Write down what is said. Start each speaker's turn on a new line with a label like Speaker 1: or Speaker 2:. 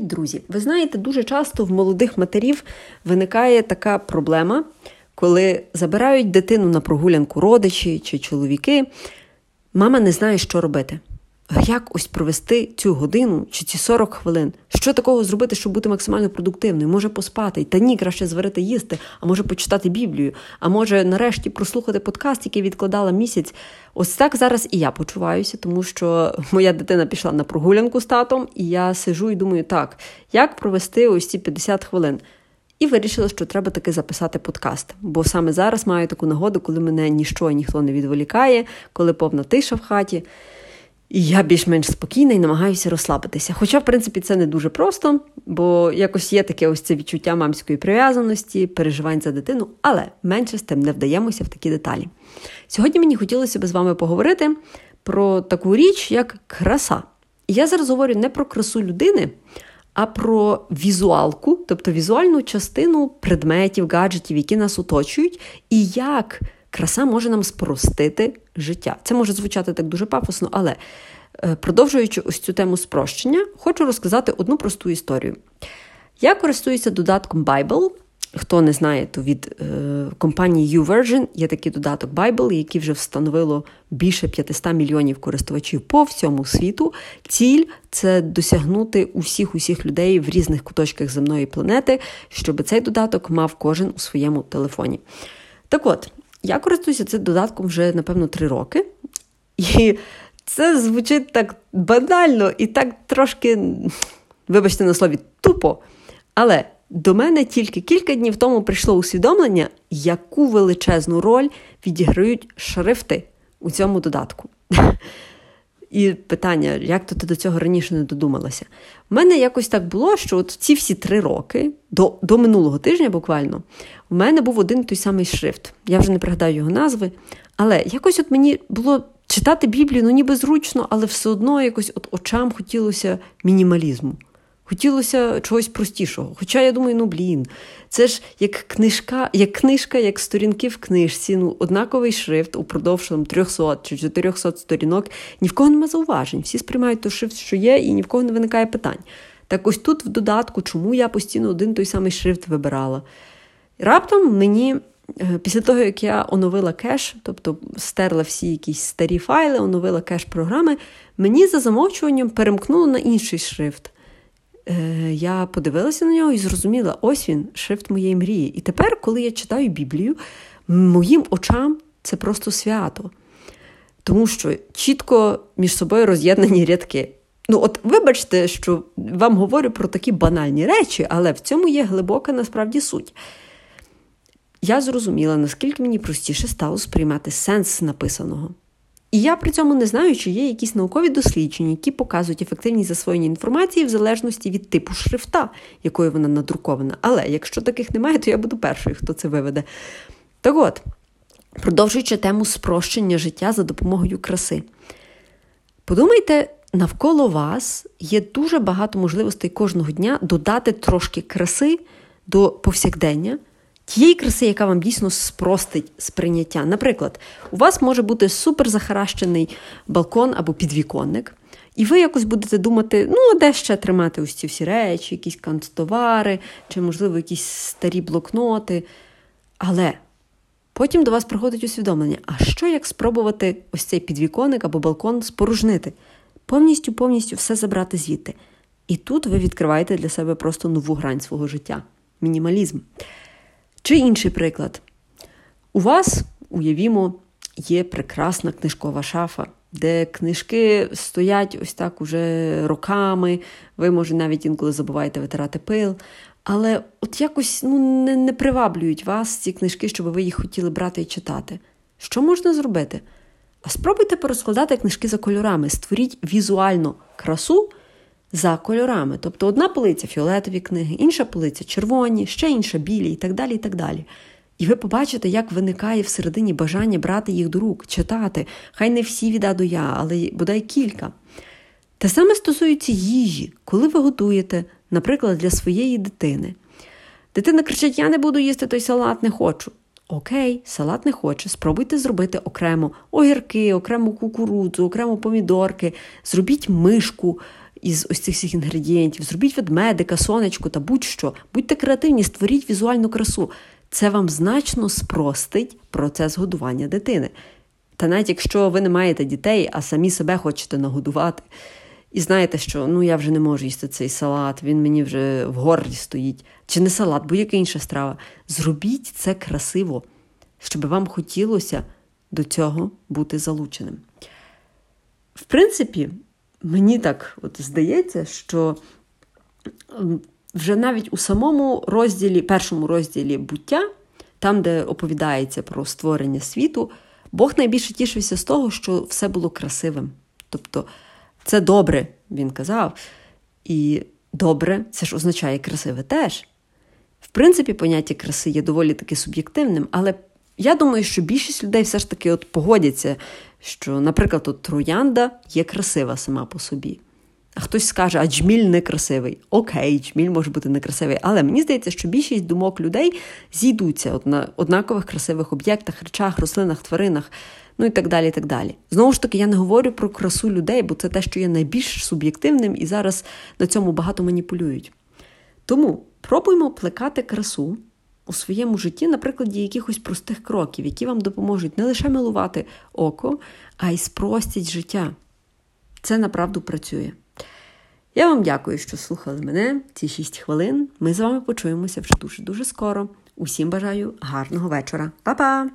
Speaker 1: Друзі, ви знаєте, дуже часто в молодих матерів виникає така проблема, коли забирають дитину на прогулянку родичі чи чоловіки, мама не знає, що робити як ось провести цю годину чи ці 40 хвилин? Що такого зробити, щоб бути максимально продуктивною? Може поспати, та ні, краще зварити їсти, а може почитати Біблію, а може нарешті прослухати подкаст, який відкладала місяць. Ось так зараз і я почуваюся, тому що моя дитина пішла на прогулянку з татом, і я сижу і думаю, так, як провести ось ці 50 хвилин. І вирішила, що треба таки записати подкаст. Бо саме зараз маю таку нагоду, коли мене ніщо ніхто не відволікає, коли повна тиша в хаті. І я більш-менш спокійна і намагаюся розслабитися. Хоча, в принципі, це не дуже просто, бо якось є таке ось це відчуття мамської прив'язаності, переживань за дитину, але менше з тим не вдаємося в такі деталі. Сьогодні мені хотілося б з вами поговорити про таку річ, як краса. І я зараз говорю не про красу людини, а про візуалку, тобто візуальну частину предметів, гаджетів, які нас оточують, і як краса може нам спростити життя. Це може звучати так дуже пафосно, але е, продовжуючи ось цю тему спрощення, хочу розказати одну просту історію. Я користуюся додатком Bible. Хто не знає, то від е, компанії YouVersion є такий додаток Bible, який вже встановило більше 500 мільйонів користувачів по всьому світу. Ціль це досягнути усіх усіх людей в різних куточках земної планети, щоб цей додаток мав кожен у своєму телефоні. Так от, я користуюся цим додатком вже, напевно, три роки. І це звучить так банально і так трошки, вибачте на слові, тупо. Але до мене тільки кілька днів тому прийшло усвідомлення, яку величезну роль відіграють шрифти у цьому додатку. І питання, як то ти до цього раніше не додумалася? У мене якось так було, що от ці всі три роки, до до минулого тижня буквально, у мене був один той самий шрифт. Я вже не пригадаю його назви. Але якось от мені було читати Біблію, ну ніби зручно, але все одно якось от очам хотілося мінімалізму. Хотілося чогось простішого. Хоча я думаю, ну блін, це ж як книжка, як книжка, як сторінки в книжці, ну однаковий шрифт упродовж там, 300 чи 400 сторінок. Ні в кого нема зауважень. Всі сприймають той шрифт, що є, і ні в кого не виникає питань. Так ось тут в додатку, чому я постійно один той самий шрифт вибирала. Раптом мені. Е, після того, як я оновила кеш, тобто стерла всі якісь старі файли, оновила кеш програми, мені за замовчуванням перемкнуло на інший шрифт. Е, я подивилася на нього і зрозуміла, ось він, шрифт моєї мрії. І тепер, коли я читаю Біблію, моїм очам це просто свято. Тому що чітко між собою роз'єднані рядки. Ну, от вибачте, що вам говорю про такі банальні речі, але в цьому є глибока насправді суть. Я зрозуміла, наскільки мені простіше стало сприймати сенс написаного. І я при цьому не знаю, чи є якісь наукові дослідження, які показують ефективність засвоєння інформації в залежності від типу шрифта, якою вона надрукована. Але якщо таких немає, то я буду першою, хто це виведе. Так от, продовжуючи тему спрощення життя за допомогою краси. Подумайте, навколо вас є дуже багато можливостей кожного дня додати трошки краси до повсякдення тієї краси, яка вам дійсно спростить сприйняття. Наприклад, у вас може бути супер захаращений балкон або підвіконник, і ви якось будете думати, ну, де ще тримати ось ці всі речі, якісь канцтовари, чи, можливо, якісь старі блокноти. Але потім до вас приходить усвідомлення: а що як спробувати ось цей підвіконник або балкон споружнити? Повністю, повністю все забрати звідти. І тут ви відкриваєте для себе просто нову грань свого життя мінімалізм. Чи інший приклад. У вас, уявімо, є прекрасна книжкова шафа, де книжки стоять ось так уже роками, ви, може, навіть інколи забуваєте витирати пил. Але от якось ну, не, не приваблюють вас ці книжки, щоб ви їх хотіли брати і читати. Що можна зробити? А спробуйте порозкладати книжки за кольорами, створіть візуально красу за кольорами. Тобто одна полиця фіолетові книги, інша полиця червоні, ще інша білі і так далі. І так далі. І ви побачите, як виникає всередині бажання брати їх до рук, читати. Хай не всі від А до Я, але бодай кілька. Те саме стосується їжі, коли ви готуєте, наприклад, для своєї дитини. Дитина кричить: Я не буду їсти той салат, не хочу. Окей, салат не хоче. Спробуйте зробити окремо огірки, окремо кукурудзу, окремо помідорки, зробіть мишку, із ось цих всіх інгредієнтів. Зробіть ведмедика, сонечку та будь-що. Будьте креативні, створіть візуальну красу. Це вам значно спростить процес годування дитини. Та навіть якщо ви не маєте дітей, а самі себе хочете нагодувати, і знаєте, що ну я вже не можу їсти цей салат, він мені вже в горлі стоїть, чи не салат, будь-яка інша страва. Зробіть це красиво, щоб вам хотілося до цього бути залученим. В принципі, мені так от здається, що вже навіть у самому розділі, першому розділі буття, там, де оповідається про створення світу, Бог найбільше тішився з того, що все було красивим. Тобто, це добре, він казав. І добре, це ж означає красиве теж. В принципі, поняття краси є доволі таки суб'єктивним, але я думаю, що більшість людей все ж таки от погодяться, що, наприклад, от троянда є красива сама по собі. А хтось скаже, а джміль некрасивий. Окей, джміль може бути некрасивий. Але мені здається, що більшість думок людей зійдуться от на однакових красивих об'єктах, речах, рослинах, тваринах, ну і так далі. і так далі. Знову ж таки, я не говорю про красу людей, бо це те, що є найбільш суб'єктивним, і зараз на цьому багато маніпулюють. Тому пробуймо плекати красу у своєму житті на прикладі якихось простих кроків, які вам допоможуть не лише милувати око, а й спростять життя. Це направду працює. Я вам дякую, що слухали мене ці 6 хвилин. Ми з вами почуємося вже дуже-дуже скоро. Усім бажаю гарного вечора. Па-па!